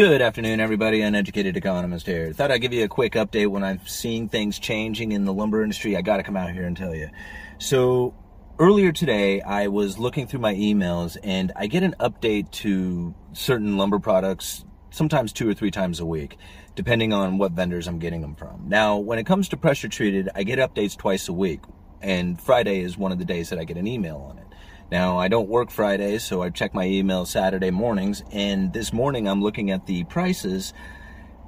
Good afternoon, everybody. Uneducated economist here. Thought I'd give you a quick update when I'm seeing things changing in the lumber industry. I got to come out here and tell you. So, earlier today, I was looking through my emails and I get an update to certain lumber products sometimes two or three times a week, depending on what vendors I'm getting them from. Now, when it comes to pressure treated, I get updates twice a week, and Friday is one of the days that I get an email on it. Now, I don't work Fridays, so I check my email Saturday mornings. And this morning, I'm looking at the prices,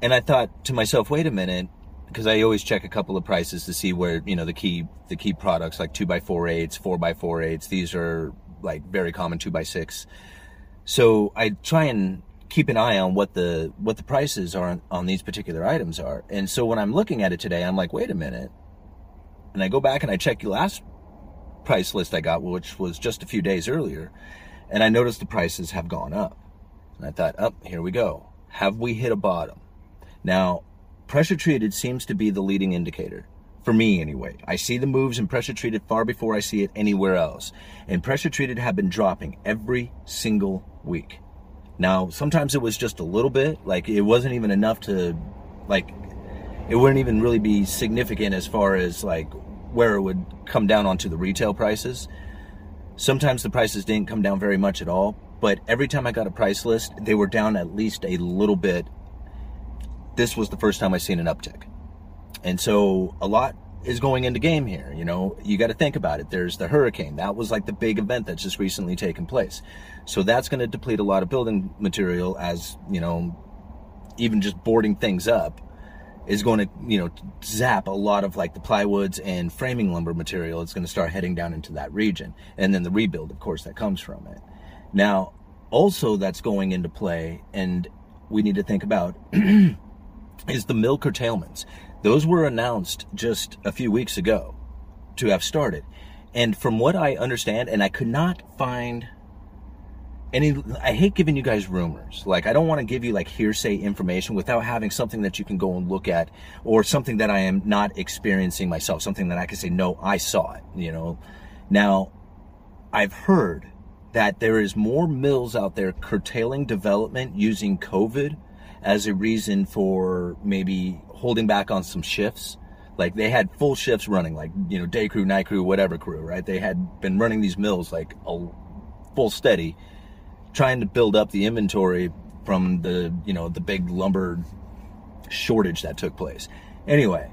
and I thought to myself, wait a minute, because I always check a couple of prices to see where you know the key the key products like two by four eights, four by four eights. These are like very common two by six. So I try and keep an eye on what the what the prices are on, on these particular items are. And so when I'm looking at it today, I'm like, wait a minute, and I go back and I check last price list I got, which was just a few days earlier, and I noticed the prices have gone up. And I thought, up, oh, here we go. Have we hit a bottom? Now, pressure treated seems to be the leading indicator. For me, anyway. I see the moves in pressure treated far before I see it anywhere else. And pressure treated have been dropping every single week. Now, sometimes it was just a little bit, like it wasn't even enough to, like, it wouldn't even really be significant as far as like where it would come down onto the retail prices. Sometimes the prices didn't come down very much at all, but every time I got a price list, they were down at least a little bit. This was the first time I seen an uptick. And so a lot is going into game here. You know, you got to think about it. There's the hurricane. That was like the big event that's just recently taken place. So that's going to deplete a lot of building material as, you know, even just boarding things up is going to, you know, zap a lot of like the plywoods and framing lumber material. It's going to start heading down into that region. And then the rebuild, of course, that comes from it. Now, also that's going into play, and we need to think about is the mill curtailments. Those were announced just a few weeks ago to have started. And from what I understand, and I could not find any I hate giving you guys rumors. Like I don't want to give you like hearsay information without having something that you can go and look at or something that I am not experiencing myself, something that I can say no, I saw it, you know. Now, I've heard that there is more mills out there curtailing development using COVID as a reason for maybe holding back on some shifts. Like they had full shifts running, like, you know, day crew, night crew, whatever crew, right? They had been running these mills like a full steady trying to build up the inventory from the you know the big lumber shortage that took place. Anyway,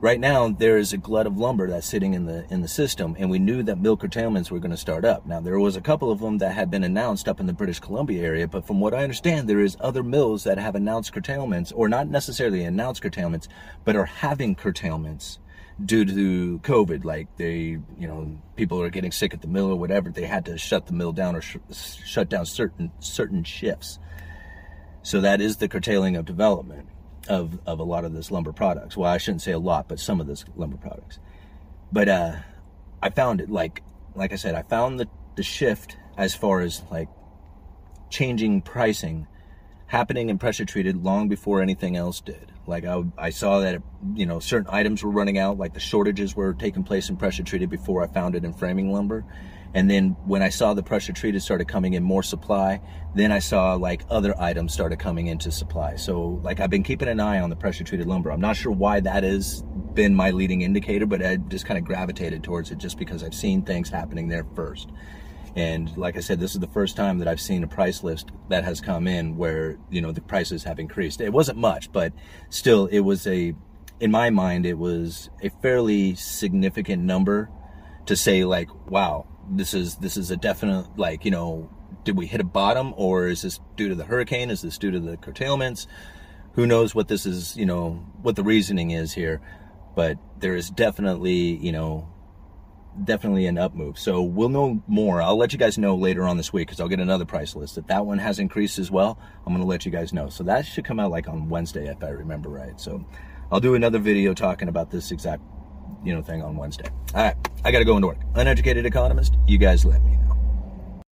right now there is a glut of lumber that's sitting in the in the system, and we knew that mill curtailments were going to start up. Now there was a couple of them that had been announced up in the British Columbia area, but from what I understand, there is other mills that have announced curtailments, or not necessarily announced curtailments, but are having curtailments due to COVID. Like they, you know, people are getting sick at the mill or whatever. They had to shut the mill down or sh- shut down certain certain shifts. So that is the curtailing of development of of a lot of this lumber products. Well, I shouldn't say a lot, but some of this lumber products. But uh, I found it like like I said, I found the the shift as far as like changing pricing happening in pressure treated long before anything else did. Like I, I saw that, you know, certain items were running out, like the shortages were taking place in pressure treated before I found it in framing lumber. And then when I saw the pressure treated started coming in more supply, then I saw like other items started coming into supply. So like I've been keeping an eye on the pressure treated lumber. I'm not sure why that has been my leading indicator, but I just kind of gravitated towards it just because I've seen things happening there first. And like I said, this is the first time that I've seen a price list that has come in where, you know, the prices have increased. It wasn't much, but still it was a, in my mind, it was a fairly significant number to say like, wow, this is, this is a definite, like, you know, did we hit a bottom or is this due to the hurricane? Is this due to the curtailments? Who knows what this is, you know, what the reasoning is here, but there is definitely, you know, definitely an up move. So we'll know more. I'll let you guys know later on this week because I'll get another price list. If that one has increased as well, I'm going to let you guys know. So that should come out like on Wednesday, if I remember right. So I'll do another video talking about this exact, you know, thing on Wednesday. All right, I got to go into work. Uneducated economist, you guys let me know.